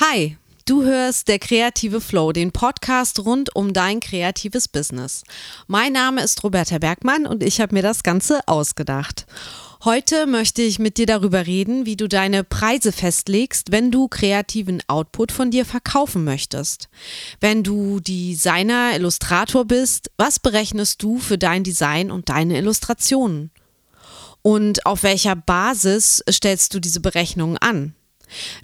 Hi, du hörst der kreative Flow, den Podcast rund um dein kreatives Business. Mein Name ist Roberta Bergmann und ich habe mir das Ganze ausgedacht. Heute möchte ich mit dir darüber reden, wie du deine Preise festlegst, wenn du kreativen Output von dir verkaufen möchtest. Wenn du Designer, Illustrator bist, was berechnest du für dein Design und deine Illustrationen? Und auf welcher Basis stellst du diese Berechnungen an?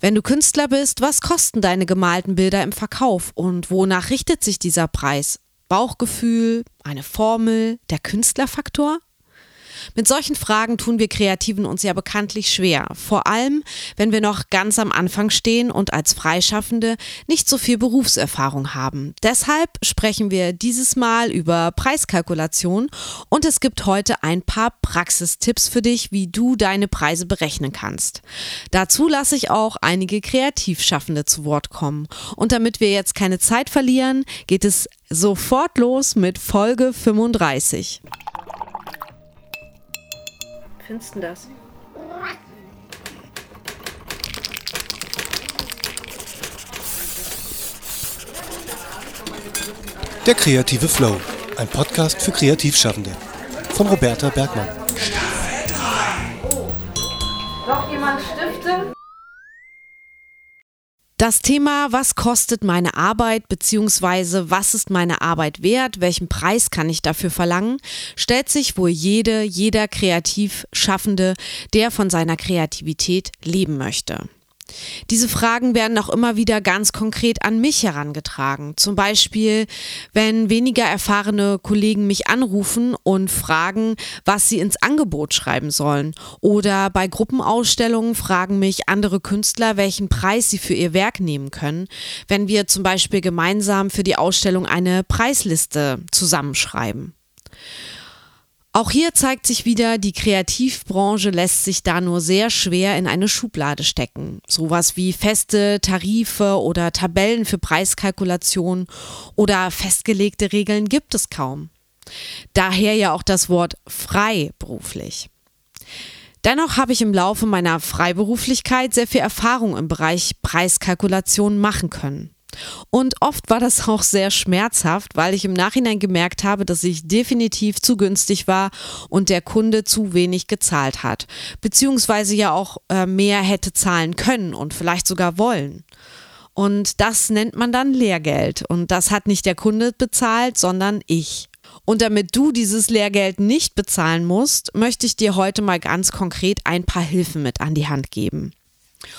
Wenn du Künstler bist, was kosten deine gemalten Bilder im Verkauf und wonach richtet sich dieser Preis? Bauchgefühl, eine Formel, der Künstlerfaktor? Mit solchen Fragen tun wir Kreativen uns ja bekanntlich schwer, vor allem wenn wir noch ganz am Anfang stehen und als Freischaffende nicht so viel Berufserfahrung haben. Deshalb sprechen wir dieses Mal über Preiskalkulation und es gibt heute ein paar Praxistipps für dich, wie du deine Preise berechnen kannst. Dazu lasse ich auch einige Kreativschaffende zu Wort kommen. Und damit wir jetzt keine Zeit verlieren, geht es sofort los mit Folge 35 findest du das? Der kreative Flow, ein Podcast für Kreativschaffende von Roberta Bergmann. Noch jemand Stifte? Das Thema, was kostet meine Arbeit bzw. was ist meine Arbeit wert, welchen Preis kann ich dafür verlangen, stellt sich wohl jede, jeder kreativ Schaffende, der von seiner Kreativität leben möchte. Diese Fragen werden auch immer wieder ganz konkret an mich herangetragen. Zum Beispiel, wenn weniger erfahrene Kollegen mich anrufen und fragen, was sie ins Angebot schreiben sollen. Oder bei Gruppenausstellungen fragen mich andere Künstler, welchen Preis sie für ihr Werk nehmen können, wenn wir zum Beispiel gemeinsam für die Ausstellung eine Preisliste zusammenschreiben. Auch hier zeigt sich wieder, die Kreativbranche lässt sich da nur sehr schwer in eine Schublade stecken. Sowas wie feste Tarife oder Tabellen für Preiskalkulation oder festgelegte Regeln gibt es kaum. Daher ja auch das Wort freiberuflich. Dennoch habe ich im Laufe meiner Freiberuflichkeit sehr viel Erfahrung im Bereich Preiskalkulation machen können. Und oft war das auch sehr schmerzhaft, weil ich im Nachhinein gemerkt habe, dass ich definitiv zu günstig war und der Kunde zu wenig gezahlt hat. Beziehungsweise ja auch äh, mehr hätte zahlen können und vielleicht sogar wollen. Und das nennt man dann Lehrgeld. Und das hat nicht der Kunde bezahlt, sondern ich. Und damit du dieses Lehrgeld nicht bezahlen musst, möchte ich dir heute mal ganz konkret ein paar Hilfen mit an die Hand geben.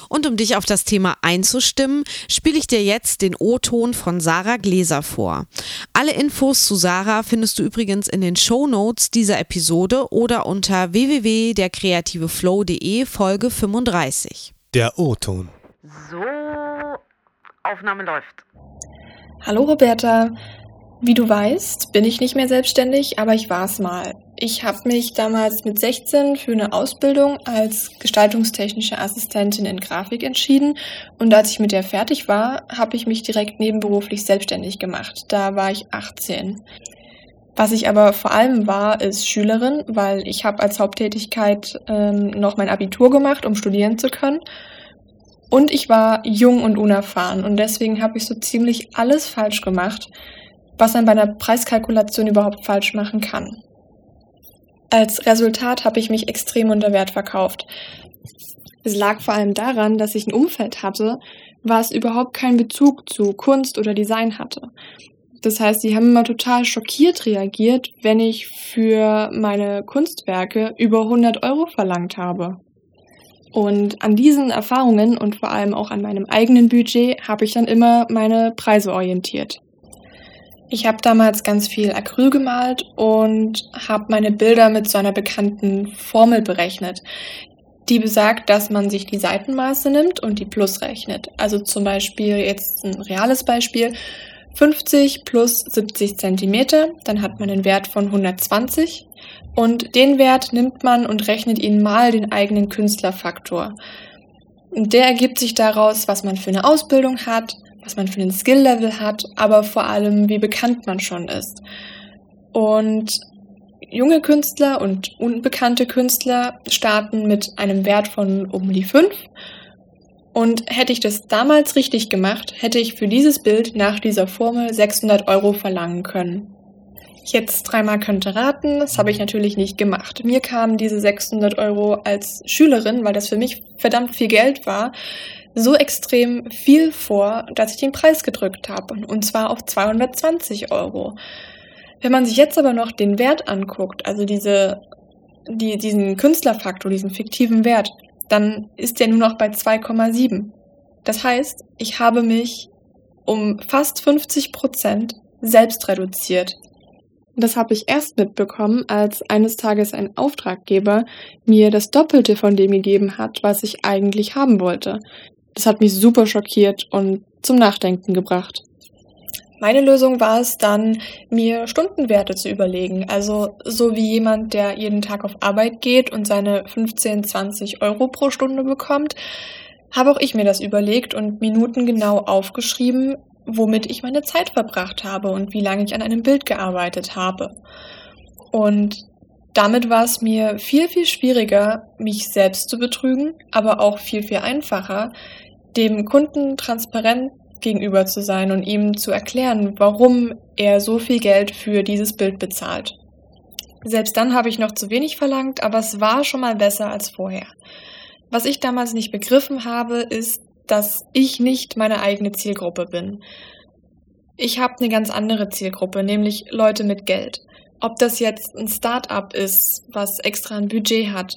Und um dich auf das Thema einzustimmen, spiele ich dir jetzt den O-Ton von Sarah Gläser vor. Alle Infos zu Sarah findest du übrigens in den Show Notes dieser Episode oder unter www.derkreativeflow.de Folge 35. Der O-Ton. So, Aufnahme läuft. Hallo Roberta, wie du weißt, bin ich nicht mehr selbstständig, aber ich war es mal. Ich habe mich damals mit 16 für eine Ausbildung als gestaltungstechnische Assistentin in Grafik entschieden und als ich mit der fertig war, habe ich mich direkt nebenberuflich selbstständig gemacht. Da war ich 18. Was ich aber vor allem war, ist Schülerin, weil ich habe als Haupttätigkeit ähm, noch mein Abitur gemacht, um studieren zu können. Und ich war jung und unerfahren und deswegen habe ich so ziemlich alles falsch gemacht, was man bei einer Preiskalkulation überhaupt falsch machen kann. Als Resultat habe ich mich extrem unter Wert verkauft. Es lag vor allem daran, dass ich ein Umfeld hatte, was überhaupt keinen Bezug zu Kunst oder Design hatte. Das heißt, sie haben immer total schockiert reagiert, wenn ich für meine Kunstwerke über 100 Euro verlangt habe. Und an diesen Erfahrungen und vor allem auch an meinem eigenen Budget habe ich dann immer meine Preise orientiert. Ich habe damals ganz viel Acryl gemalt und habe meine Bilder mit so einer bekannten Formel berechnet. Die besagt, dass man sich die Seitenmaße nimmt und die plus rechnet. Also zum Beispiel jetzt ein reales Beispiel. 50 plus 70 Zentimeter, dann hat man einen Wert von 120 und den Wert nimmt man und rechnet ihn mal den eigenen Künstlerfaktor. Und der ergibt sich daraus, was man für eine Ausbildung hat, was man für einen Skill-Level hat, aber vor allem, wie bekannt man schon ist. Und junge Künstler und unbekannte Künstler starten mit einem Wert von um die 5 Und hätte ich das damals richtig gemacht, hätte ich für dieses Bild nach dieser Formel 600 Euro verlangen können. Jetzt dreimal könnte raten, das habe ich natürlich nicht gemacht. Mir kamen diese 600 Euro als Schülerin, weil das für mich verdammt viel Geld war, so extrem viel vor, dass ich den Preis gedrückt habe. Und zwar auf 220 Euro. Wenn man sich jetzt aber noch den Wert anguckt, also diese, die, diesen Künstlerfaktor, diesen fiktiven Wert, dann ist der nur noch bei 2,7. Das heißt, ich habe mich um fast 50 Prozent selbst reduziert. Das habe ich erst mitbekommen, als eines Tages ein Auftraggeber mir das Doppelte von dem gegeben hat, was ich eigentlich haben wollte. Das hat mich super schockiert und zum Nachdenken gebracht. Meine Lösung war es dann, mir Stundenwerte zu überlegen. Also so wie jemand, der jeden Tag auf Arbeit geht und seine 15, 20 Euro pro Stunde bekommt, habe auch ich mir das überlegt und Minuten genau aufgeschrieben, womit ich meine Zeit verbracht habe und wie lange ich an einem Bild gearbeitet habe. Und damit war es mir viel, viel schwieriger, mich selbst zu betrügen, aber auch viel, viel einfacher, dem Kunden transparent gegenüber zu sein und ihm zu erklären, warum er so viel Geld für dieses Bild bezahlt. Selbst dann habe ich noch zu wenig verlangt, aber es war schon mal besser als vorher. Was ich damals nicht begriffen habe, ist, dass ich nicht meine eigene Zielgruppe bin. Ich habe eine ganz andere Zielgruppe, nämlich Leute mit Geld. Ob das jetzt ein Start-up ist, was extra ein Budget hat,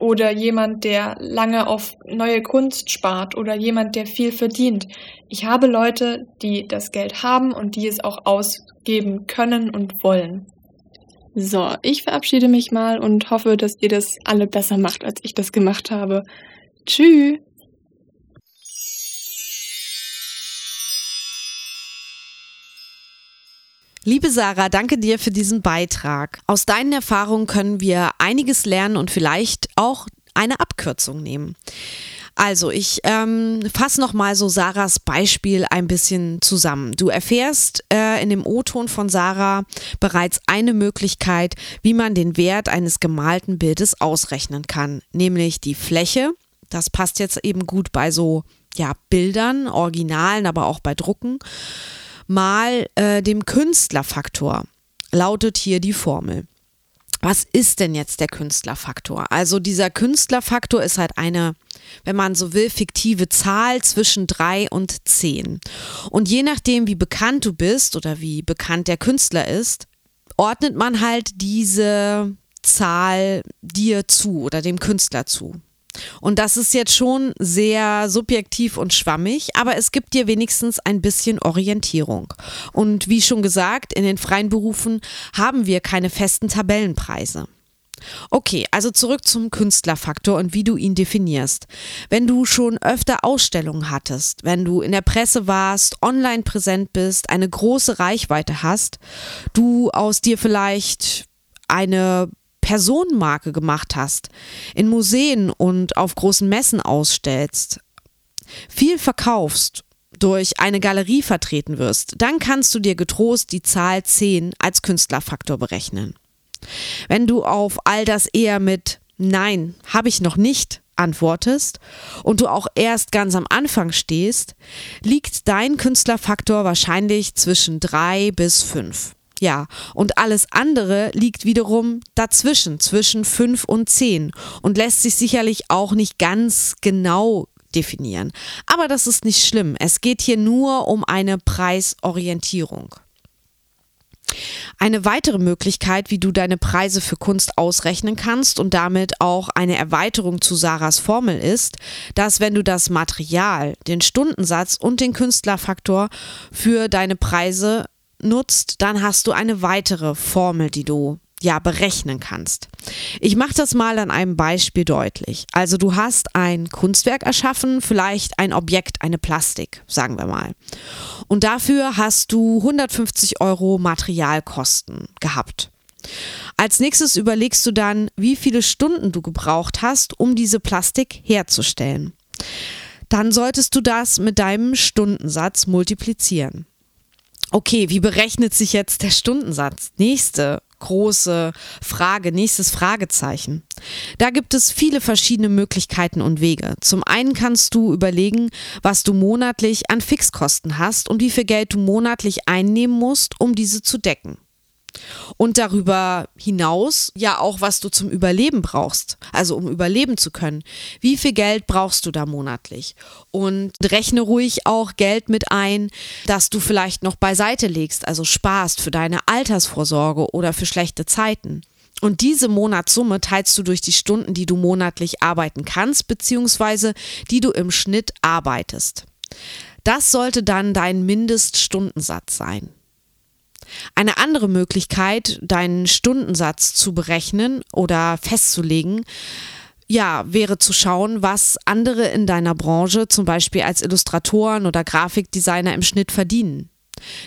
oder jemand, der lange auf neue Kunst spart oder jemand, der viel verdient. Ich habe Leute, die das Geld haben und die es auch ausgeben können und wollen. So, ich verabschiede mich mal und hoffe, dass ihr das alle besser macht, als ich das gemacht habe. Tschüss! Liebe Sarah, danke dir für diesen Beitrag. Aus deinen Erfahrungen können wir einiges lernen und vielleicht auch eine Abkürzung nehmen. Also, ich ähm, fasse nochmal so Sarahs Beispiel ein bisschen zusammen. Du erfährst äh, in dem O-Ton von Sarah bereits eine Möglichkeit, wie man den Wert eines gemalten Bildes ausrechnen kann, nämlich die Fläche. Das passt jetzt eben gut bei so ja, Bildern, Originalen, aber auch bei Drucken mal äh, dem Künstlerfaktor, lautet hier die Formel. Was ist denn jetzt der Künstlerfaktor? Also dieser Künstlerfaktor ist halt eine, wenn man so will, fiktive Zahl zwischen drei und zehn. Und je nachdem, wie bekannt du bist oder wie bekannt der Künstler ist, ordnet man halt diese Zahl dir zu oder dem Künstler zu. Und das ist jetzt schon sehr subjektiv und schwammig, aber es gibt dir wenigstens ein bisschen Orientierung. Und wie schon gesagt, in den freien Berufen haben wir keine festen Tabellenpreise. Okay, also zurück zum Künstlerfaktor und wie du ihn definierst. Wenn du schon öfter Ausstellungen hattest, wenn du in der Presse warst, online präsent bist, eine große Reichweite hast, du aus dir vielleicht eine Personenmarke gemacht hast, in Museen und auf großen Messen ausstellst, viel verkaufst, durch eine Galerie vertreten wirst, dann kannst du dir getrost die Zahl 10 als Künstlerfaktor berechnen. Wenn du auf all das eher mit Nein, habe ich noch nicht antwortest und du auch erst ganz am Anfang stehst, liegt dein Künstlerfaktor wahrscheinlich zwischen 3 bis 5. Ja, und alles andere liegt wiederum dazwischen, zwischen 5 und 10 und lässt sich sicherlich auch nicht ganz genau definieren. Aber das ist nicht schlimm. Es geht hier nur um eine Preisorientierung. Eine weitere Möglichkeit, wie du deine Preise für Kunst ausrechnen kannst und damit auch eine Erweiterung zu Sarahs Formel ist, dass wenn du das Material, den Stundensatz und den Künstlerfaktor für deine Preise nutzt, dann hast du eine weitere Formel, die du ja berechnen kannst. Ich mache das mal an einem Beispiel deutlich. Also du hast ein Kunstwerk erschaffen, vielleicht ein Objekt, eine Plastik, sagen wir mal. Und dafür hast du 150 Euro Materialkosten gehabt. Als nächstes überlegst du dann, wie viele Stunden du gebraucht hast, um diese Plastik herzustellen. Dann solltest du das mit deinem Stundensatz multiplizieren. Okay, wie berechnet sich jetzt der Stundensatz? Nächste große Frage, nächstes Fragezeichen. Da gibt es viele verschiedene Möglichkeiten und Wege. Zum einen kannst du überlegen, was du monatlich an Fixkosten hast und wie viel Geld du monatlich einnehmen musst, um diese zu decken. Und darüber hinaus ja auch, was du zum Überleben brauchst, also um überleben zu können. Wie viel Geld brauchst du da monatlich? Und rechne ruhig auch Geld mit ein, das du vielleicht noch beiseite legst, also sparst für deine Altersvorsorge oder für schlechte Zeiten. Und diese Monatssumme teilst du durch die Stunden, die du monatlich arbeiten kannst, beziehungsweise die du im Schnitt arbeitest. Das sollte dann dein Mindeststundensatz sein. Eine andere Möglichkeit, deinen Stundensatz zu berechnen oder festzulegen, ja, wäre zu schauen, was andere in deiner Branche, zum Beispiel als Illustratoren oder Grafikdesigner im Schnitt verdienen.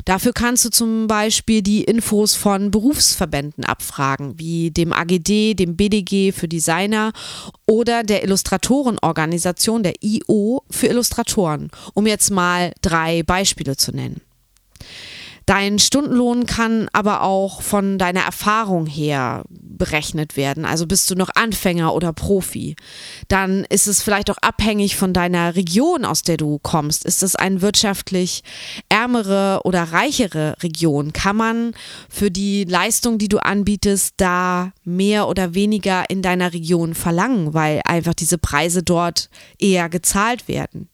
Dafür kannst du zum Beispiel die Infos von Berufsverbänden abfragen, wie dem AGD, dem BDG für Designer oder der Illustratorenorganisation, der IO für Illustratoren, um jetzt mal drei Beispiele zu nennen. Dein Stundenlohn kann aber auch von deiner Erfahrung her berechnet werden. Also bist du noch Anfänger oder Profi. Dann ist es vielleicht auch abhängig von deiner Region, aus der du kommst. Ist es eine wirtschaftlich ärmere oder reichere Region? Kann man für die Leistung, die du anbietest, da mehr oder weniger in deiner Region verlangen, weil einfach diese Preise dort eher gezahlt werden?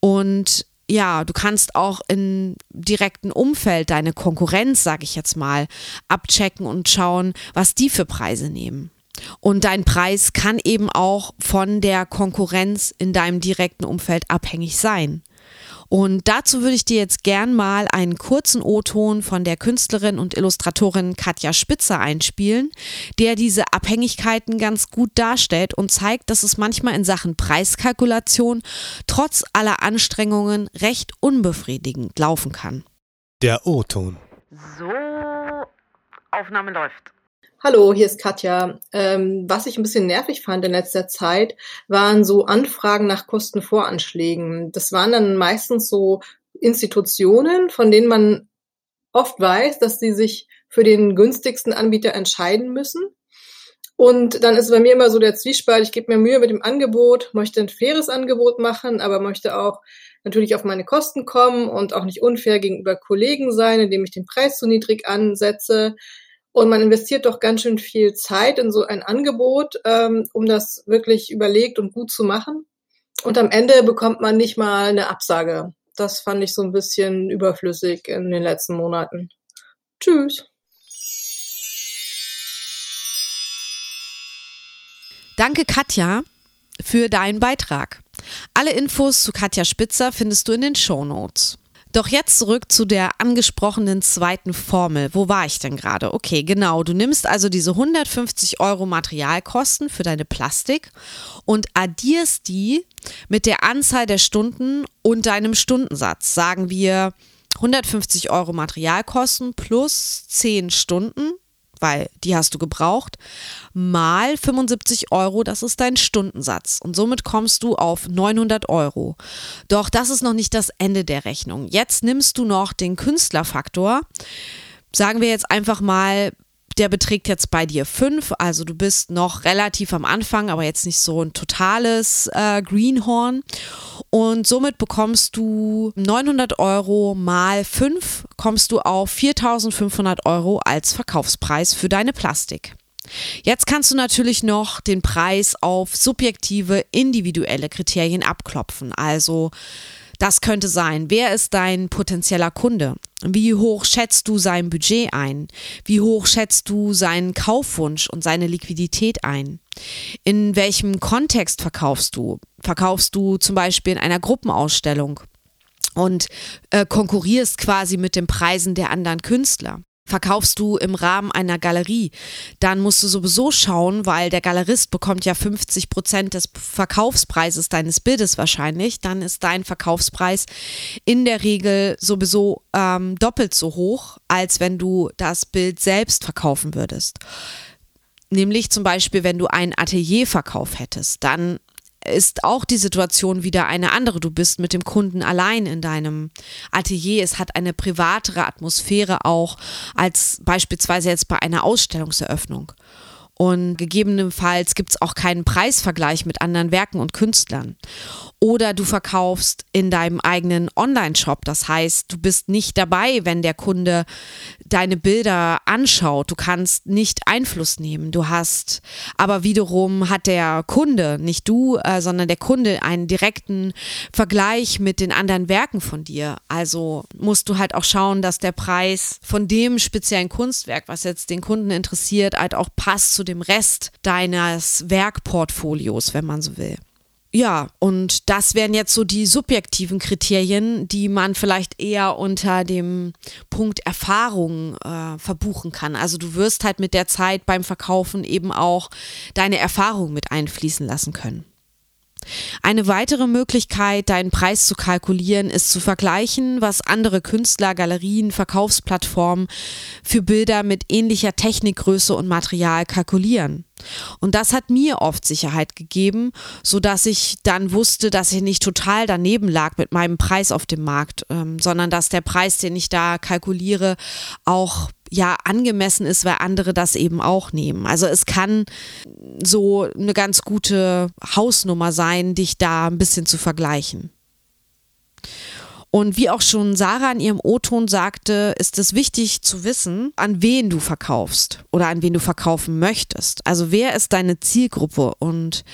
Und ja, du kannst auch im direkten Umfeld deine Konkurrenz, sage ich jetzt mal, abchecken und schauen, was die für Preise nehmen. Und dein Preis kann eben auch von der Konkurrenz in deinem direkten Umfeld abhängig sein. Und dazu würde ich dir jetzt gern mal einen kurzen O-Ton von der Künstlerin und Illustratorin Katja Spitzer einspielen, der diese Abhängigkeiten ganz gut darstellt und zeigt, dass es manchmal in Sachen Preiskalkulation trotz aller Anstrengungen recht unbefriedigend laufen kann. Der O-Ton. So, Aufnahme läuft. Hallo, hier ist Katja. Ähm, was ich ein bisschen nervig fand in letzter Zeit, waren so Anfragen nach Kostenvoranschlägen. Das waren dann meistens so Institutionen, von denen man oft weiß, dass sie sich für den günstigsten Anbieter entscheiden müssen. Und dann ist bei mir immer so der Zwiespalt, ich gebe mir Mühe mit dem Angebot, möchte ein faires Angebot machen, aber möchte auch natürlich auf meine Kosten kommen und auch nicht unfair gegenüber Kollegen sein, indem ich den Preis zu niedrig ansetze. Und man investiert doch ganz schön viel Zeit in so ein Angebot, ähm, um das wirklich überlegt und gut zu machen. Und am Ende bekommt man nicht mal eine Absage. Das fand ich so ein bisschen überflüssig in den letzten Monaten. Tschüss. Danke, Katja, für deinen Beitrag. Alle Infos zu Katja Spitzer findest du in den Show Notes. Doch jetzt zurück zu der angesprochenen zweiten Formel. Wo war ich denn gerade? Okay, genau. Du nimmst also diese 150 Euro Materialkosten für deine Plastik und addierst die mit der Anzahl der Stunden und deinem Stundensatz. Sagen wir 150 Euro Materialkosten plus 10 Stunden weil die hast du gebraucht, mal 75 Euro, das ist dein Stundensatz. Und somit kommst du auf 900 Euro. Doch das ist noch nicht das Ende der Rechnung. Jetzt nimmst du noch den Künstlerfaktor. Sagen wir jetzt einfach mal der beträgt jetzt bei dir fünf, also du bist noch relativ am Anfang, aber jetzt nicht so ein totales äh, Greenhorn. Und somit bekommst du 900 Euro mal fünf, kommst du auf 4500 Euro als Verkaufspreis für deine Plastik. Jetzt kannst du natürlich noch den Preis auf subjektive, individuelle Kriterien abklopfen. Also das könnte sein, wer ist dein potenzieller Kunde? Wie hoch schätzt du sein Budget ein? Wie hoch schätzt du seinen Kaufwunsch und seine Liquidität ein? In welchem Kontext verkaufst du? Verkaufst du zum Beispiel in einer Gruppenausstellung? und äh, konkurrierst quasi mit den Preisen der anderen Künstler verkaufst du im Rahmen einer Galerie, dann musst du sowieso schauen, weil der Galerist bekommt ja 50 Prozent des Verkaufspreises deines Bildes wahrscheinlich, dann ist dein Verkaufspreis in der Regel sowieso ähm, doppelt so hoch, als wenn du das Bild selbst verkaufen würdest. Nämlich zum Beispiel, wenn du einen Atelierverkauf hättest, dann ist auch die Situation wieder eine andere. Du bist mit dem Kunden allein in deinem Atelier. Es hat eine privatere Atmosphäre auch als beispielsweise jetzt bei einer Ausstellungseröffnung. Und gegebenenfalls gibt es auch keinen Preisvergleich mit anderen Werken und Künstlern. Oder du verkaufst in deinem eigenen Online-Shop. Das heißt, du bist nicht dabei, wenn der Kunde deine Bilder anschaut. Du kannst nicht Einfluss nehmen. Du hast, aber wiederum hat der Kunde, nicht du, äh, sondern der Kunde einen direkten Vergleich mit den anderen Werken von dir. Also musst du halt auch schauen, dass der Preis von dem speziellen Kunstwerk, was jetzt den Kunden interessiert, halt auch passt zu dem Rest deines Werkportfolios, wenn man so will. Ja, und das wären jetzt so die subjektiven Kriterien, die man vielleicht eher unter dem Punkt Erfahrung äh, verbuchen kann. Also du wirst halt mit der Zeit beim Verkaufen eben auch deine Erfahrung mit einfließen lassen können. Eine weitere Möglichkeit, deinen Preis zu kalkulieren, ist zu vergleichen, was andere Künstler, Galerien, Verkaufsplattformen für Bilder mit ähnlicher Technikgröße und Material kalkulieren. Und das hat mir oft Sicherheit gegeben, so dass ich dann wusste, dass ich nicht total daneben lag mit meinem Preis auf dem Markt, ähm, sondern dass der Preis, den ich da kalkuliere, auch ja angemessen ist, weil andere das eben auch nehmen. Also es kann so eine ganz gute Hausnummer sein, dich da ein bisschen zu vergleichen. Und wie auch schon Sarah in ihrem O-Ton sagte, ist es wichtig zu wissen, an wen du verkaufst oder an wen du verkaufen möchtest. Also wer ist deine Zielgruppe? Und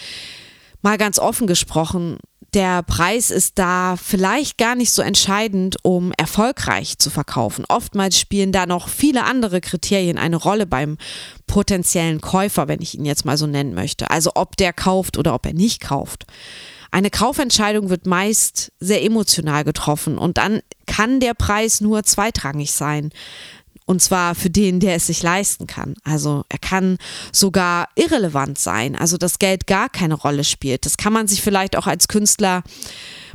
mal ganz offen gesprochen, der Preis ist da vielleicht gar nicht so entscheidend, um erfolgreich zu verkaufen. Oftmals spielen da noch viele andere Kriterien eine Rolle beim potenziellen Käufer, wenn ich ihn jetzt mal so nennen möchte. Also ob der kauft oder ob er nicht kauft. Eine Kaufentscheidung wird meist sehr emotional getroffen und dann kann der Preis nur zweitrangig sein. Und zwar für den, der es sich leisten kann. Also er kann sogar irrelevant sein, also das Geld gar keine Rolle spielt. Das kann man sich vielleicht auch als Künstler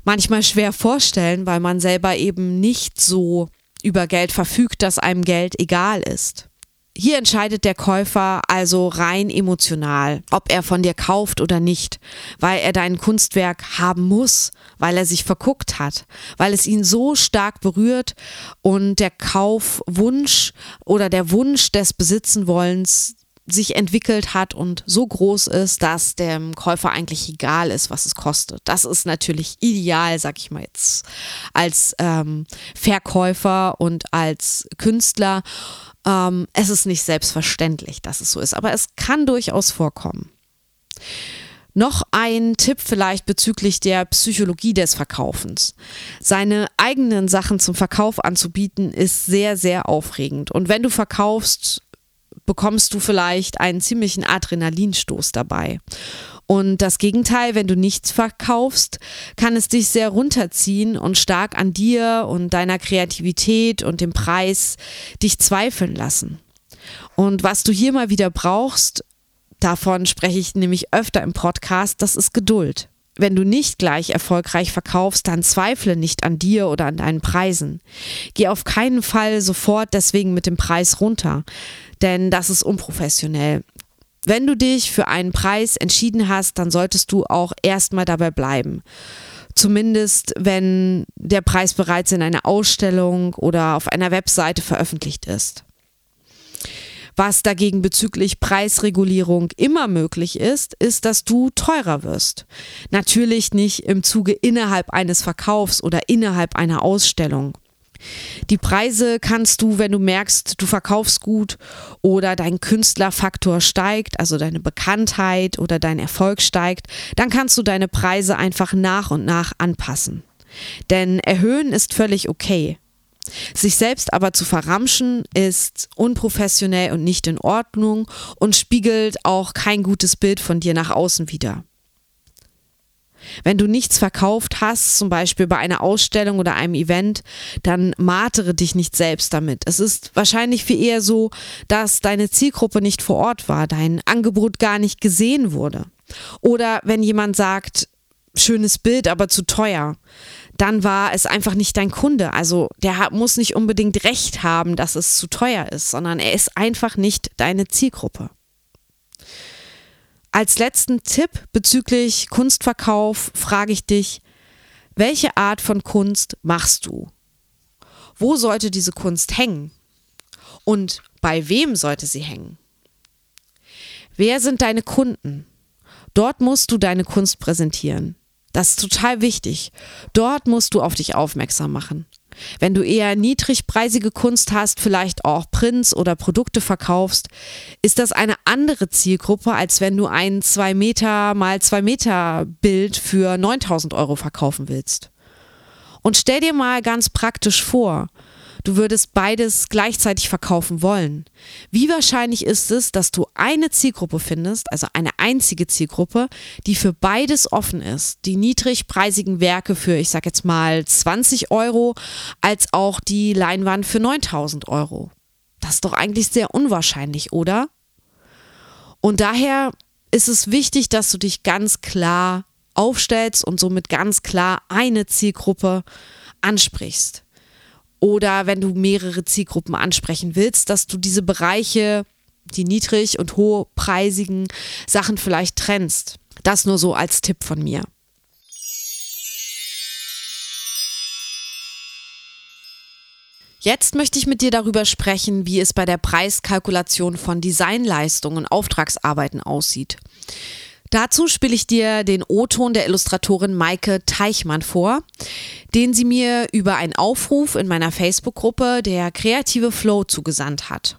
manchmal schwer vorstellen, weil man selber eben nicht so über Geld verfügt, dass einem Geld egal ist. Hier entscheidet der Käufer also rein emotional, ob er von dir kauft oder nicht, weil er dein Kunstwerk haben muss, weil er sich verguckt hat, weil es ihn so stark berührt und der Kaufwunsch oder der Wunsch des Besitzenwollens sich entwickelt hat und so groß ist, dass dem Käufer eigentlich egal ist, was es kostet. Das ist natürlich ideal, sag ich mal jetzt, als ähm, Verkäufer und als Künstler. Ähm, es ist nicht selbstverständlich, dass es so ist, aber es kann durchaus vorkommen. Noch ein Tipp vielleicht bezüglich der Psychologie des Verkaufens. Seine eigenen Sachen zum Verkauf anzubieten ist sehr, sehr aufregend. Und wenn du verkaufst, bekommst du vielleicht einen ziemlichen Adrenalinstoß dabei. Und das Gegenteil, wenn du nichts verkaufst, kann es dich sehr runterziehen und stark an dir und deiner Kreativität und dem Preis dich zweifeln lassen. Und was du hier mal wieder brauchst, davon spreche ich nämlich öfter im Podcast, das ist Geduld. Wenn du nicht gleich erfolgreich verkaufst, dann zweifle nicht an dir oder an deinen Preisen. Geh auf keinen Fall sofort deswegen mit dem Preis runter, denn das ist unprofessionell. Wenn du dich für einen Preis entschieden hast, dann solltest du auch erstmal dabei bleiben. Zumindest wenn der Preis bereits in einer Ausstellung oder auf einer Webseite veröffentlicht ist. Was dagegen bezüglich Preisregulierung immer möglich ist, ist, dass du teurer wirst. Natürlich nicht im Zuge innerhalb eines Verkaufs oder innerhalb einer Ausstellung. Die Preise kannst du, wenn du merkst, du verkaufst gut oder dein Künstlerfaktor steigt, also deine Bekanntheit oder dein Erfolg steigt, dann kannst du deine Preise einfach nach und nach anpassen. Denn erhöhen ist völlig okay. Sich selbst aber zu verramschen ist unprofessionell und nicht in Ordnung und spiegelt auch kein gutes Bild von dir nach außen wider. Wenn du nichts verkauft hast, zum Beispiel bei einer Ausstellung oder einem Event, dann martere dich nicht selbst damit. Es ist wahrscheinlich viel eher so, dass deine Zielgruppe nicht vor Ort war, dein Angebot gar nicht gesehen wurde. Oder wenn jemand sagt, schönes Bild, aber zu teuer, dann war es einfach nicht dein Kunde. Also der muss nicht unbedingt recht haben, dass es zu teuer ist, sondern er ist einfach nicht deine Zielgruppe. Als letzten Tipp bezüglich Kunstverkauf frage ich dich, welche Art von Kunst machst du? Wo sollte diese Kunst hängen? Und bei wem sollte sie hängen? Wer sind deine Kunden? Dort musst du deine Kunst präsentieren. Das ist total wichtig. Dort musst du auf dich aufmerksam machen. Wenn du eher niedrigpreisige Kunst hast, vielleicht auch Prints oder Produkte verkaufst, ist das eine andere Zielgruppe, als wenn du ein 2 Meter mal 2 Meter Bild für 9000 Euro verkaufen willst. Und stell dir mal ganz praktisch vor, Du würdest beides gleichzeitig verkaufen wollen. Wie wahrscheinlich ist es, dass du eine Zielgruppe findest, also eine einzige Zielgruppe, die für beides offen ist? Die niedrigpreisigen Werke für, ich sag jetzt mal, 20 Euro, als auch die Leinwand für 9000 Euro. Das ist doch eigentlich sehr unwahrscheinlich, oder? Und daher ist es wichtig, dass du dich ganz klar aufstellst und somit ganz klar eine Zielgruppe ansprichst oder wenn du mehrere Zielgruppen ansprechen willst, dass du diese Bereiche, die niedrig und hochpreisigen Sachen vielleicht trennst. Das nur so als Tipp von mir. Jetzt möchte ich mit dir darüber sprechen, wie es bei der Preiskalkulation von Designleistungen und Auftragsarbeiten aussieht. Dazu spiele ich dir den O-Ton der Illustratorin Maike Teichmann vor, den sie mir über einen Aufruf in meiner Facebook-Gruppe der Kreative Flow zugesandt hat.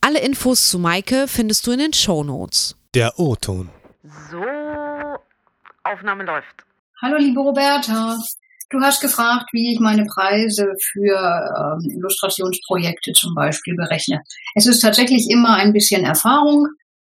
Alle Infos zu Maike findest du in den Show Notes. Der O-Ton. So, Aufnahme läuft. Hallo liebe Roberta, du hast gefragt, wie ich meine Preise für ähm, Illustrationsprojekte zum Beispiel berechne. Es ist tatsächlich immer ein bisschen Erfahrung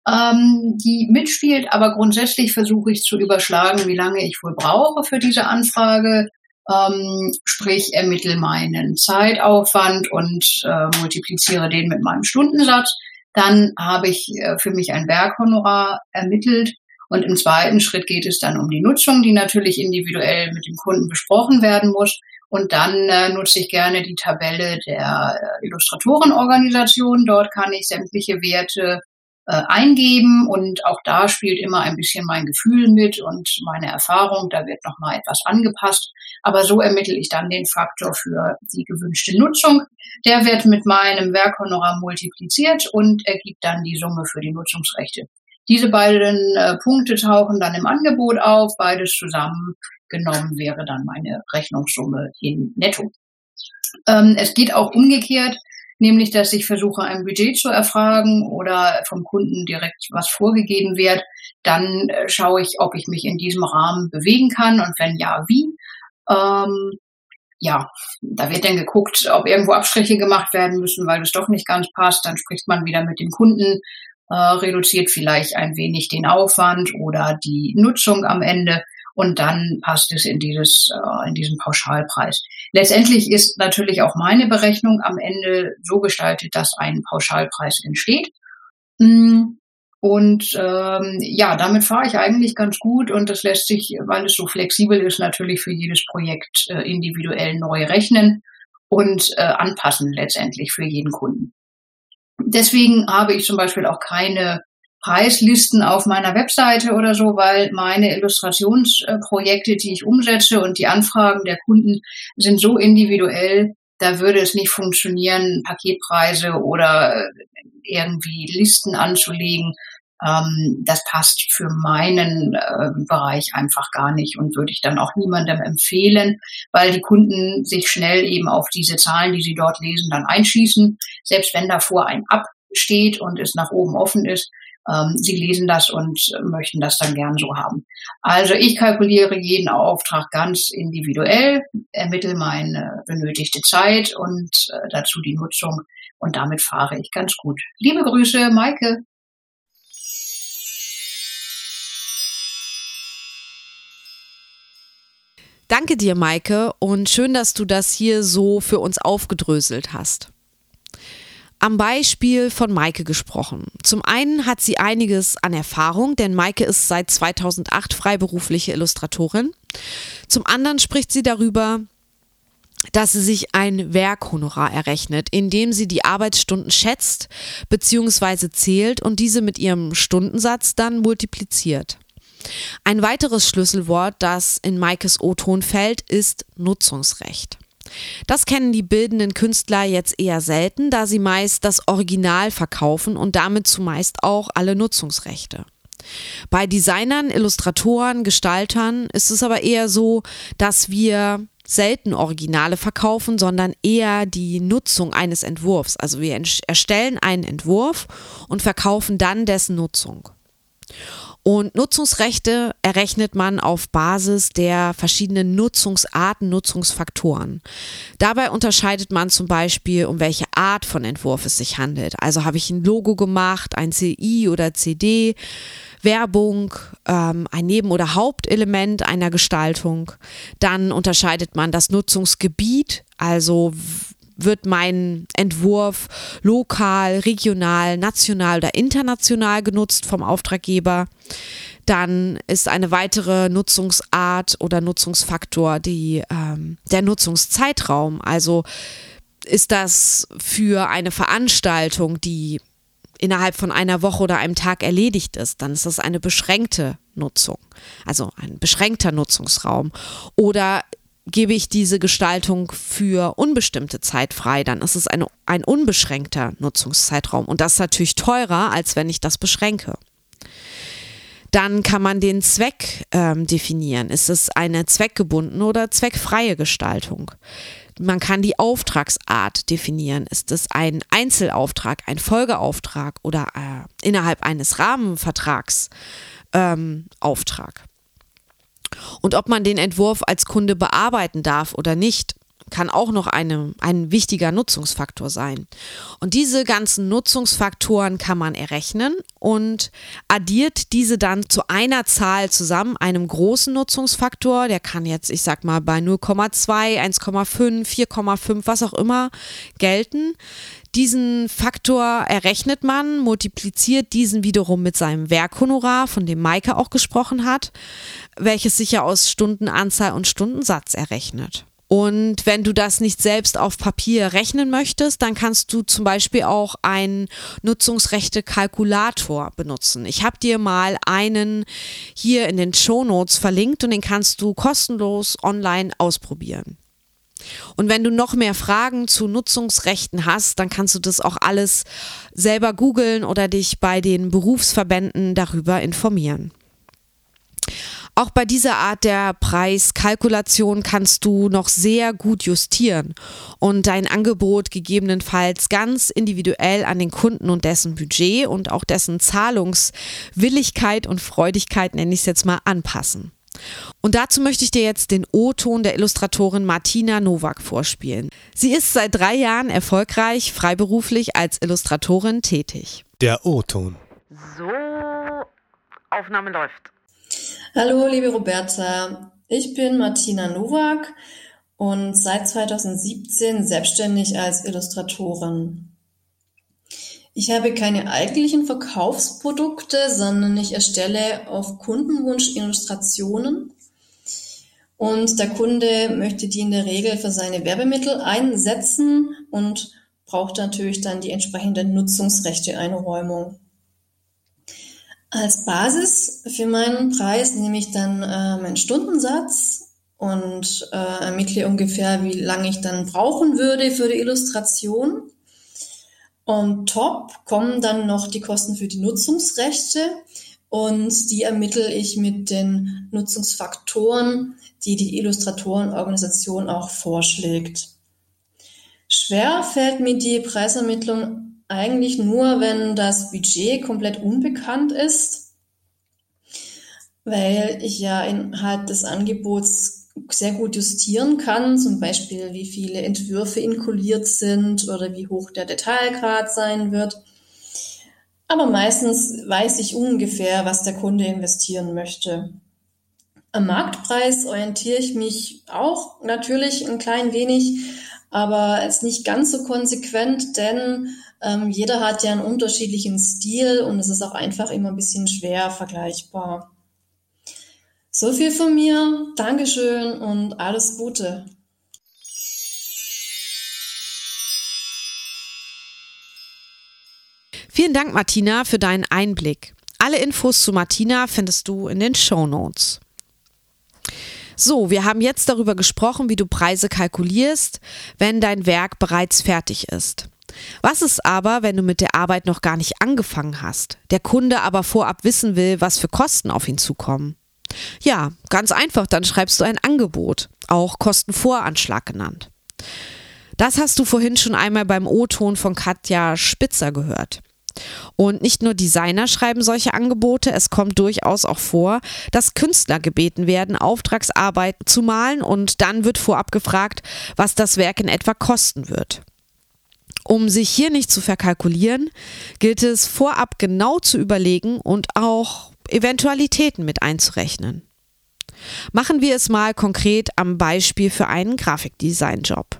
ähm, die mitspielt, aber grundsätzlich versuche ich zu überschlagen, wie lange ich wohl brauche für diese Anfrage. Ähm, sprich, ermittle meinen Zeitaufwand und äh, multipliziere den mit meinem Stundensatz. Dann habe ich äh, für mich ein Werkhonorar ermittelt. Und im zweiten Schritt geht es dann um die Nutzung, die natürlich individuell mit dem Kunden besprochen werden muss. Und dann äh, nutze ich gerne die Tabelle der äh, Illustratorenorganisation. Dort kann ich sämtliche Werte äh, eingeben und auch da spielt immer ein bisschen mein Gefühl mit und meine Erfahrung. Da wird nochmal etwas angepasst. Aber so ermittle ich dann den Faktor für die gewünschte Nutzung. Der wird mit meinem Werkhonorar multipliziert und ergibt dann die Summe für die Nutzungsrechte. Diese beiden äh, Punkte tauchen dann im Angebot auf. Beides zusammengenommen wäre dann meine Rechnungssumme in Netto. Ähm, es geht auch umgekehrt nämlich dass ich versuche, ein Budget zu erfragen oder vom Kunden direkt was vorgegeben wird. Dann äh, schaue ich, ob ich mich in diesem Rahmen bewegen kann und wenn ja, wie. Ähm, ja, da wird dann geguckt, ob irgendwo Abstriche gemacht werden müssen, weil es doch nicht ganz passt. Dann spricht man wieder mit dem Kunden, äh, reduziert vielleicht ein wenig den Aufwand oder die Nutzung am Ende und dann passt es in dieses äh, in diesen Pauschalpreis. Letztendlich ist natürlich auch meine Berechnung am Ende so gestaltet, dass ein Pauschalpreis entsteht. Mm, und ähm, ja, damit fahre ich eigentlich ganz gut und das lässt sich, weil es so flexibel ist, natürlich für jedes Projekt äh, individuell neu rechnen und äh, anpassen letztendlich für jeden Kunden. Deswegen habe ich zum Beispiel auch keine Preislisten auf meiner Webseite oder so, weil meine Illustrationsprojekte, die ich umsetze und die Anfragen der Kunden sind so individuell, da würde es nicht funktionieren, Paketpreise oder irgendwie Listen anzulegen. Ähm, das passt für meinen äh, Bereich einfach gar nicht und würde ich dann auch niemandem empfehlen, weil die Kunden sich schnell eben auf diese Zahlen, die sie dort lesen, dann einschießen. Selbst wenn davor ein Ab steht und es nach oben offen ist, ähm, sie lesen das und möchten das dann gern so haben. Also ich kalkuliere jeden Auftrag ganz individuell, ermittle meine benötigte Zeit und äh, dazu die Nutzung und damit fahre ich ganz gut. Liebe Grüße, Maike. Danke dir, Maike, und schön, dass du das hier so für uns aufgedröselt hast am Beispiel von Maike gesprochen. Zum einen hat sie einiges an Erfahrung, denn Maike ist seit 2008 freiberufliche Illustratorin. Zum anderen spricht sie darüber, dass sie sich ein Werkhonorar errechnet, indem sie die Arbeitsstunden schätzt bzw. zählt und diese mit ihrem Stundensatz dann multipliziert. Ein weiteres Schlüsselwort, das in Maikes O-Ton fällt, ist Nutzungsrecht. Das kennen die bildenden Künstler jetzt eher selten, da sie meist das Original verkaufen und damit zumeist auch alle Nutzungsrechte. Bei Designern, Illustratoren, Gestaltern ist es aber eher so, dass wir selten Originale verkaufen, sondern eher die Nutzung eines Entwurfs. Also wir erstellen einen Entwurf und verkaufen dann dessen Nutzung. Und Nutzungsrechte errechnet man auf Basis der verschiedenen Nutzungsarten, Nutzungsfaktoren. Dabei unterscheidet man zum Beispiel, um welche Art von Entwurf es sich handelt. Also habe ich ein Logo gemacht, ein CI oder CD, Werbung, ähm, ein Neben- oder Hauptelement einer Gestaltung. Dann unterscheidet man das Nutzungsgebiet, also wird mein Entwurf lokal, regional, national oder international genutzt vom Auftraggeber. Dann ist eine weitere Nutzungsart oder Nutzungsfaktor die, ähm, der Nutzungszeitraum. Also ist das für eine Veranstaltung, die innerhalb von einer Woche oder einem Tag erledigt ist, dann ist das eine beschränkte Nutzung, also ein beschränkter Nutzungsraum. Oder gebe ich diese Gestaltung für unbestimmte Zeit frei, dann ist es eine, ein unbeschränkter Nutzungszeitraum. Und das ist natürlich teurer, als wenn ich das beschränke. Dann kann man den Zweck ähm, definieren. Ist es eine zweckgebundene oder zweckfreie Gestaltung? Man kann die Auftragsart definieren. Ist es ein Einzelauftrag, ein Folgeauftrag oder äh, innerhalb eines Rahmenvertrags ähm, Auftrag? Und ob man den Entwurf als Kunde bearbeiten darf oder nicht, kann auch noch eine, ein wichtiger Nutzungsfaktor sein. Und diese ganzen Nutzungsfaktoren kann man errechnen und addiert diese dann zu einer Zahl zusammen, einem großen Nutzungsfaktor, der kann jetzt, ich sag mal, bei 0,2, 1,5, 4,5, was auch immer gelten. Diesen Faktor errechnet man, multipliziert diesen wiederum mit seinem Werkhonorar, von dem Maike auch gesprochen hat, welches sich ja aus Stundenanzahl und Stundensatz errechnet. Und wenn du das nicht selbst auf Papier rechnen möchtest, dann kannst du zum Beispiel auch einen Nutzungsrechte-Kalkulator benutzen. Ich habe dir mal einen hier in den Show Notes verlinkt und den kannst du kostenlos online ausprobieren. Und wenn du noch mehr Fragen zu Nutzungsrechten hast, dann kannst du das auch alles selber googeln oder dich bei den Berufsverbänden darüber informieren. Auch bei dieser Art der Preiskalkulation kannst du noch sehr gut justieren und dein Angebot gegebenenfalls ganz individuell an den Kunden und dessen Budget und auch dessen Zahlungswilligkeit und Freudigkeit, nenne ich es jetzt mal, anpassen. Und dazu möchte ich dir jetzt den O-Ton der Illustratorin Martina Nowak vorspielen. Sie ist seit drei Jahren erfolgreich freiberuflich als Illustratorin tätig. Der O-Ton. So, Aufnahme läuft. Hallo, liebe Roberta. Ich bin Martina Nowak und seit 2017 selbstständig als Illustratorin. Ich habe keine eigentlichen Verkaufsprodukte, sondern ich erstelle auf Kundenwunsch Illustrationen. Und der Kunde möchte die in der Regel für seine Werbemittel einsetzen und braucht natürlich dann die entsprechende Nutzungsrechte-Einräumung. Als Basis für meinen Preis nehme ich dann äh, meinen Stundensatz und äh, ermittle ungefähr, wie lange ich dann brauchen würde für die Illustration. On top kommen dann noch die Kosten für die Nutzungsrechte und die ermittle ich mit den Nutzungsfaktoren, die die Illustratorenorganisation auch vorschlägt. Schwer fällt mir die Preisermittlung eigentlich nur, wenn das Budget komplett unbekannt ist, weil ich ja innerhalb des Angebots sehr gut justieren kann, zum Beispiel wie viele Entwürfe inkludiert sind oder wie hoch der Detailgrad sein wird. Aber meistens weiß ich ungefähr, was der Kunde investieren möchte. Am Marktpreis orientiere ich mich auch natürlich ein klein wenig, aber ist nicht ganz so konsequent, denn ähm, jeder hat ja einen unterschiedlichen Stil und es ist auch einfach immer ein bisschen schwer vergleichbar. So viel von mir. Dankeschön und alles Gute. Vielen Dank, Martina, für deinen Einblick. Alle Infos zu Martina findest du in den Show Notes. So, wir haben jetzt darüber gesprochen, wie du Preise kalkulierst, wenn dein Werk bereits fertig ist. Was ist aber, wenn du mit der Arbeit noch gar nicht angefangen hast, der Kunde aber vorab wissen will, was für Kosten auf ihn zukommen? Ja, ganz einfach, dann schreibst du ein Angebot, auch Kostenvoranschlag genannt. Das hast du vorhin schon einmal beim O-Ton von Katja Spitzer gehört. Und nicht nur Designer schreiben solche Angebote, es kommt durchaus auch vor, dass Künstler gebeten werden, Auftragsarbeiten zu malen und dann wird vorab gefragt, was das Werk in etwa kosten wird. Um sich hier nicht zu verkalkulieren, gilt es vorab genau zu überlegen und auch Eventualitäten mit einzurechnen. Machen wir es mal konkret am Beispiel für einen Grafikdesign-Job.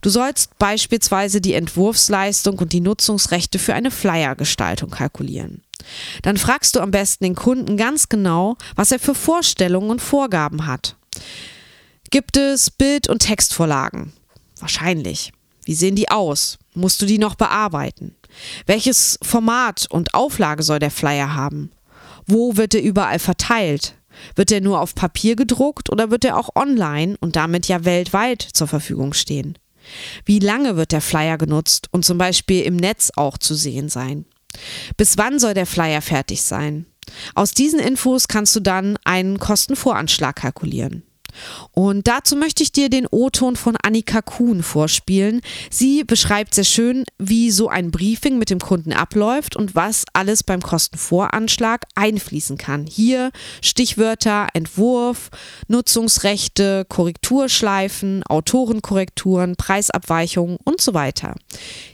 Du sollst beispielsweise die Entwurfsleistung und die Nutzungsrechte für eine Flyer-Gestaltung kalkulieren. Dann fragst du am besten den Kunden ganz genau, was er für Vorstellungen und Vorgaben hat. Gibt es Bild- und Textvorlagen? Wahrscheinlich. Wie sehen die aus? Musst du die noch bearbeiten? Welches Format und Auflage soll der Flyer haben? Wo wird er überall verteilt? Wird er nur auf Papier gedruckt oder wird er auch online und damit ja weltweit zur Verfügung stehen? Wie lange wird der Flyer genutzt und zum Beispiel im Netz auch zu sehen sein? Bis wann soll der Flyer fertig sein? Aus diesen Infos kannst du dann einen Kostenvoranschlag kalkulieren. Und dazu möchte ich dir den O-Ton von Annika Kuhn vorspielen. Sie beschreibt sehr schön, wie so ein Briefing mit dem Kunden abläuft und was alles beim Kostenvoranschlag einfließen kann. Hier Stichwörter Entwurf, Nutzungsrechte, Korrekturschleifen, Autorenkorrekturen, Preisabweichungen und so weiter.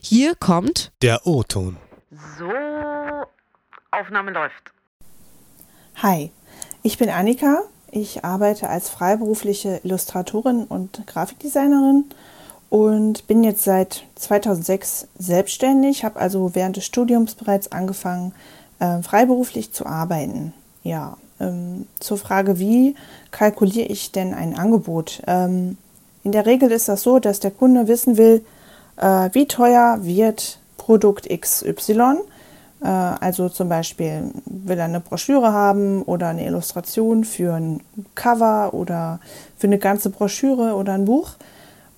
Hier kommt der O-Ton. So, Aufnahme läuft. Hi, ich bin Annika, ich arbeite als freiberufliche Illustratorin und Grafikdesignerin und bin jetzt seit 2006 selbstständig, habe also während des Studiums bereits angefangen, äh, freiberuflich zu arbeiten. Ja, ähm, zur Frage, wie kalkuliere ich denn ein Angebot? Ähm, in der Regel ist das so, dass der Kunde wissen will, äh, wie teuer wird Produkt XY also zum Beispiel will er eine Broschüre haben oder eine Illustration für ein Cover oder für eine ganze Broschüre oder ein Buch.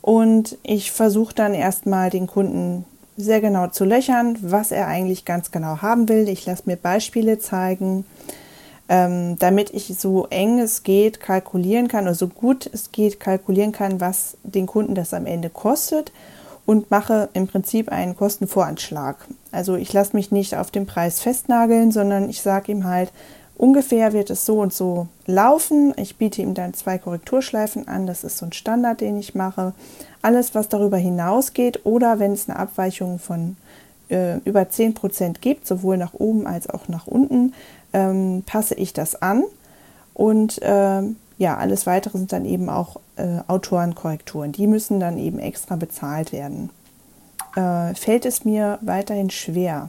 Und ich versuche dann erstmal den Kunden sehr genau zu löchern, was er eigentlich ganz genau haben will. Ich lasse mir Beispiele zeigen, ähm, damit ich so eng es geht kalkulieren kann oder so gut es geht kalkulieren kann, was den Kunden das am Ende kostet und mache im Prinzip einen Kostenvoranschlag. Also ich lasse mich nicht auf den Preis festnageln, sondern ich sage ihm halt, ungefähr wird es so und so laufen. Ich biete ihm dann zwei Korrekturschleifen an, das ist so ein Standard, den ich mache. Alles, was darüber hinausgeht oder wenn es eine Abweichung von äh, über 10% gibt, sowohl nach oben als auch nach unten, ähm, passe ich das an. Und äh, ja, alles weitere sind dann eben auch äh, Autorenkorrekturen. Die müssen dann eben extra bezahlt werden. Äh, fällt es mir weiterhin schwer?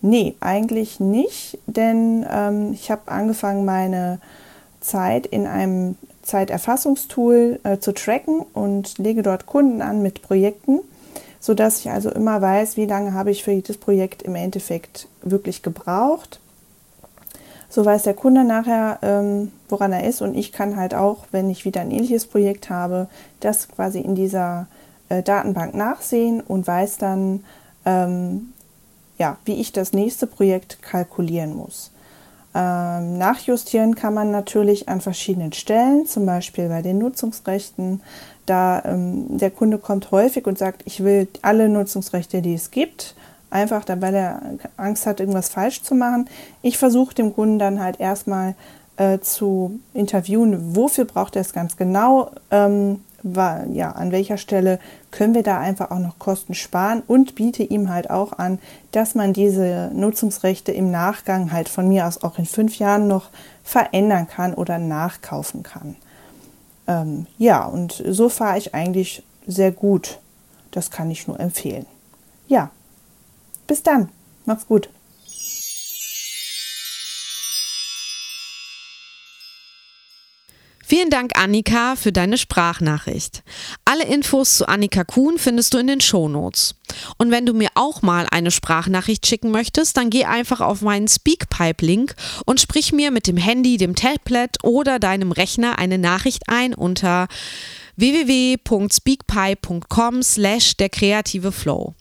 Nee, eigentlich nicht, denn ähm, ich habe angefangen, meine Zeit in einem Zeiterfassungstool äh, zu tracken und lege dort Kunden an mit Projekten, sodass ich also immer weiß, wie lange habe ich für jedes Projekt im Endeffekt wirklich gebraucht so weiß der Kunde nachher, ähm, woran er ist und ich kann halt auch, wenn ich wieder ein ähnliches Projekt habe, das quasi in dieser äh, Datenbank nachsehen und weiß dann, ähm, ja, wie ich das nächste Projekt kalkulieren muss. Ähm, nachjustieren kann man natürlich an verschiedenen Stellen, zum Beispiel bei den Nutzungsrechten. Da ähm, der Kunde kommt häufig und sagt, ich will alle Nutzungsrechte, die es gibt einfach, weil er Angst hat, irgendwas falsch zu machen. Ich versuche dem Kunden dann halt erstmal äh, zu interviewen, wofür braucht er es ganz genau, ähm, war, ja, an welcher Stelle können wir da einfach auch noch Kosten sparen und biete ihm halt auch an, dass man diese Nutzungsrechte im Nachgang halt von mir aus auch in fünf Jahren noch verändern kann oder nachkaufen kann. Ähm, ja, und so fahre ich eigentlich sehr gut. Das kann ich nur empfehlen. Ja, bis dann. Mach's gut. Vielen Dank, Annika, für deine Sprachnachricht. Alle Infos zu Annika Kuhn findest du in den Shownotes. Und wenn du mir auch mal eine Sprachnachricht schicken möchtest, dann geh einfach auf meinen Speakpipe-Link und sprich mir mit dem Handy, dem Tablet oder deinem Rechner eine Nachricht ein unter www.speakpipe.com slash der kreative Flow.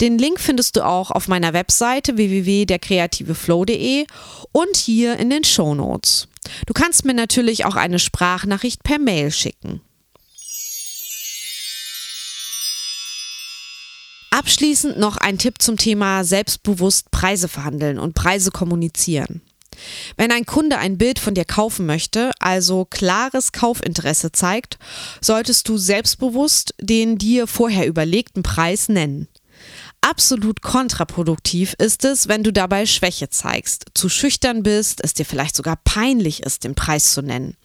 Den Link findest du auch auf meiner Webseite www.derkreativeflow.de und hier in den Show Notes. Du kannst mir natürlich auch eine Sprachnachricht per Mail schicken. Abschließend noch ein Tipp zum Thema selbstbewusst Preise verhandeln und Preise kommunizieren. Wenn ein Kunde ein Bild von dir kaufen möchte, also klares Kaufinteresse zeigt, solltest du selbstbewusst den dir vorher überlegten Preis nennen. Absolut kontraproduktiv ist es, wenn du dabei Schwäche zeigst, zu schüchtern bist, es dir vielleicht sogar peinlich ist, den Preis zu nennen.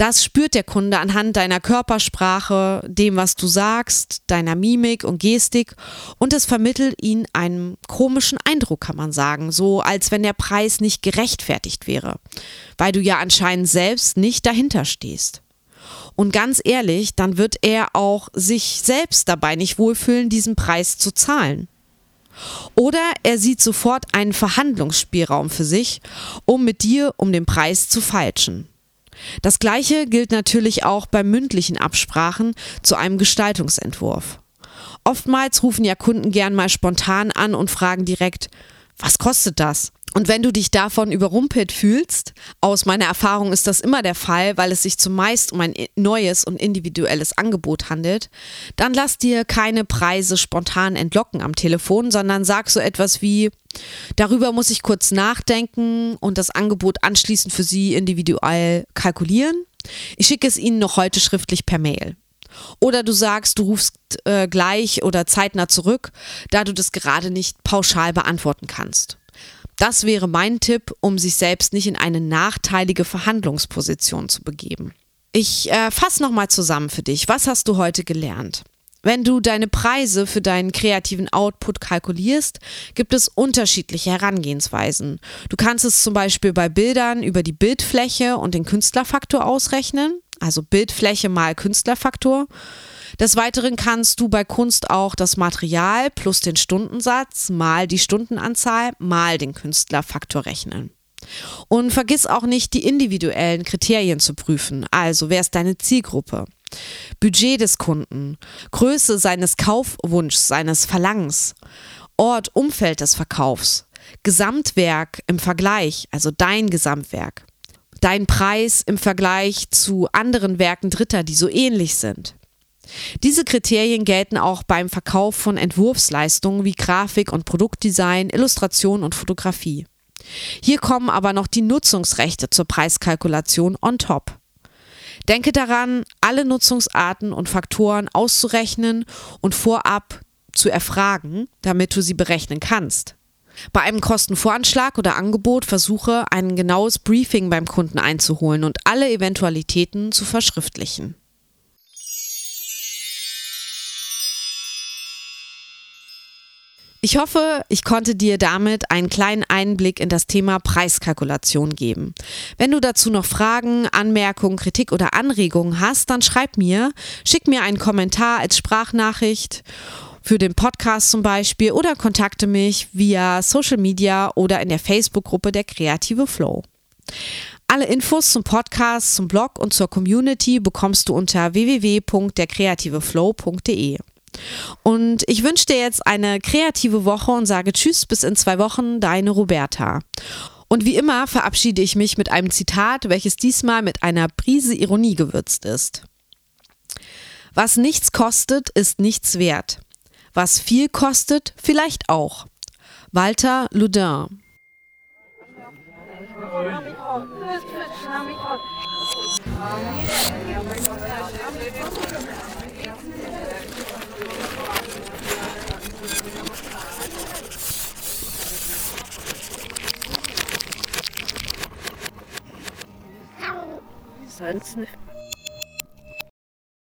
Das spürt der Kunde anhand deiner Körpersprache, dem, was du sagst, deiner Mimik und Gestik und es vermittelt ihn einen komischen Eindruck, kann man sagen, so als wenn der Preis nicht gerechtfertigt wäre, weil du ja anscheinend selbst nicht dahinter stehst. Und ganz ehrlich, dann wird er auch sich selbst dabei nicht wohlfühlen, diesen Preis zu zahlen. Oder er sieht sofort einen Verhandlungsspielraum für sich, um mit dir um den Preis zu feilschen. Das gleiche gilt natürlich auch bei mündlichen Absprachen zu einem Gestaltungsentwurf. Oftmals rufen ja Kunden gern mal spontan an und fragen direkt, was kostet das? Und wenn du dich davon überrumpelt fühlst, aus meiner Erfahrung ist das immer der Fall, weil es sich zumeist um ein neues und individuelles Angebot handelt, dann lass dir keine Preise spontan entlocken am Telefon, sondern sag so etwas wie, darüber muss ich kurz nachdenken und das Angebot anschließend für Sie individuell kalkulieren. Ich schicke es Ihnen noch heute schriftlich per Mail. Oder du sagst, du rufst äh, gleich oder zeitnah zurück, da du das gerade nicht pauschal beantworten kannst. Das wäre mein Tipp, um sich selbst nicht in eine nachteilige Verhandlungsposition zu begeben. Ich äh, fasse nochmal zusammen für dich. Was hast du heute gelernt? Wenn du deine Preise für deinen kreativen Output kalkulierst, gibt es unterschiedliche Herangehensweisen. Du kannst es zum Beispiel bei Bildern über die Bildfläche und den Künstlerfaktor ausrechnen, also Bildfläche mal Künstlerfaktor. Des Weiteren kannst du bei Kunst auch das Material plus den Stundensatz mal die Stundenanzahl mal den Künstlerfaktor rechnen. Und vergiss auch nicht, die individuellen Kriterien zu prüfen. Also, wer ist deine Zielgruppe? Budget des Kunden, Größe seines Kaufwunschs, seines Verlangens, Ort, Umfeld des Verkaufs, Gesamtwerk im Vergleich, also dein Gesamtwerk, dein Preis im Vergleich zu anderen Werken Dritter, die so ähnlich sind. Diese Kriterien gelten auch beim Verkauf von Entwurfsleistungen wie Grafik und Produktdesign, Illustration und Fotografie. Hier kommen aber noch die Nutzungsrechte zur Preiskalkulation on top. Denke daran, alle Nutzungsarten und Faktoren auszurechnen und vorab zu erfragen, damit du sie berechnen kannst. Bei einem Kostenvoranschlag oder Angebot versuche, ein genaues Briefing beim Kunden einzuholen und alle Eventualitäten zu verschriftlichen. Ich hoffe, ich konnte dir damit einen kleinen Einblick in das Thema Preiskalkulation geben. Wenn du dazu noch Fragen, Anmerkungen, Kritik oder Anregungen hast, dann schreib mir, schick mir einen Kommentar als Sprachnachricht für den Podcast zum Beispiel oder kontakte mich via Social Media oder in der Facebook-Gruppe der Kreative Flow. Alle Infos zum Podcast, zum Blog und zur Community bekommst du unter www.derkreativeflow.de. Und ich wünsche dir jetzt eine kreative Woche und sage Tschüss bis in zwei Wochen, deine Roberta. Und wie immer verabschiede ich mich mit einem Zitat, welches diesmal mit einer Prise Ironie gewürzt ist. Was nichts kostet, ist nichts wert. Was viel kostet, vielleicht auch. Walter Ludin. Sonst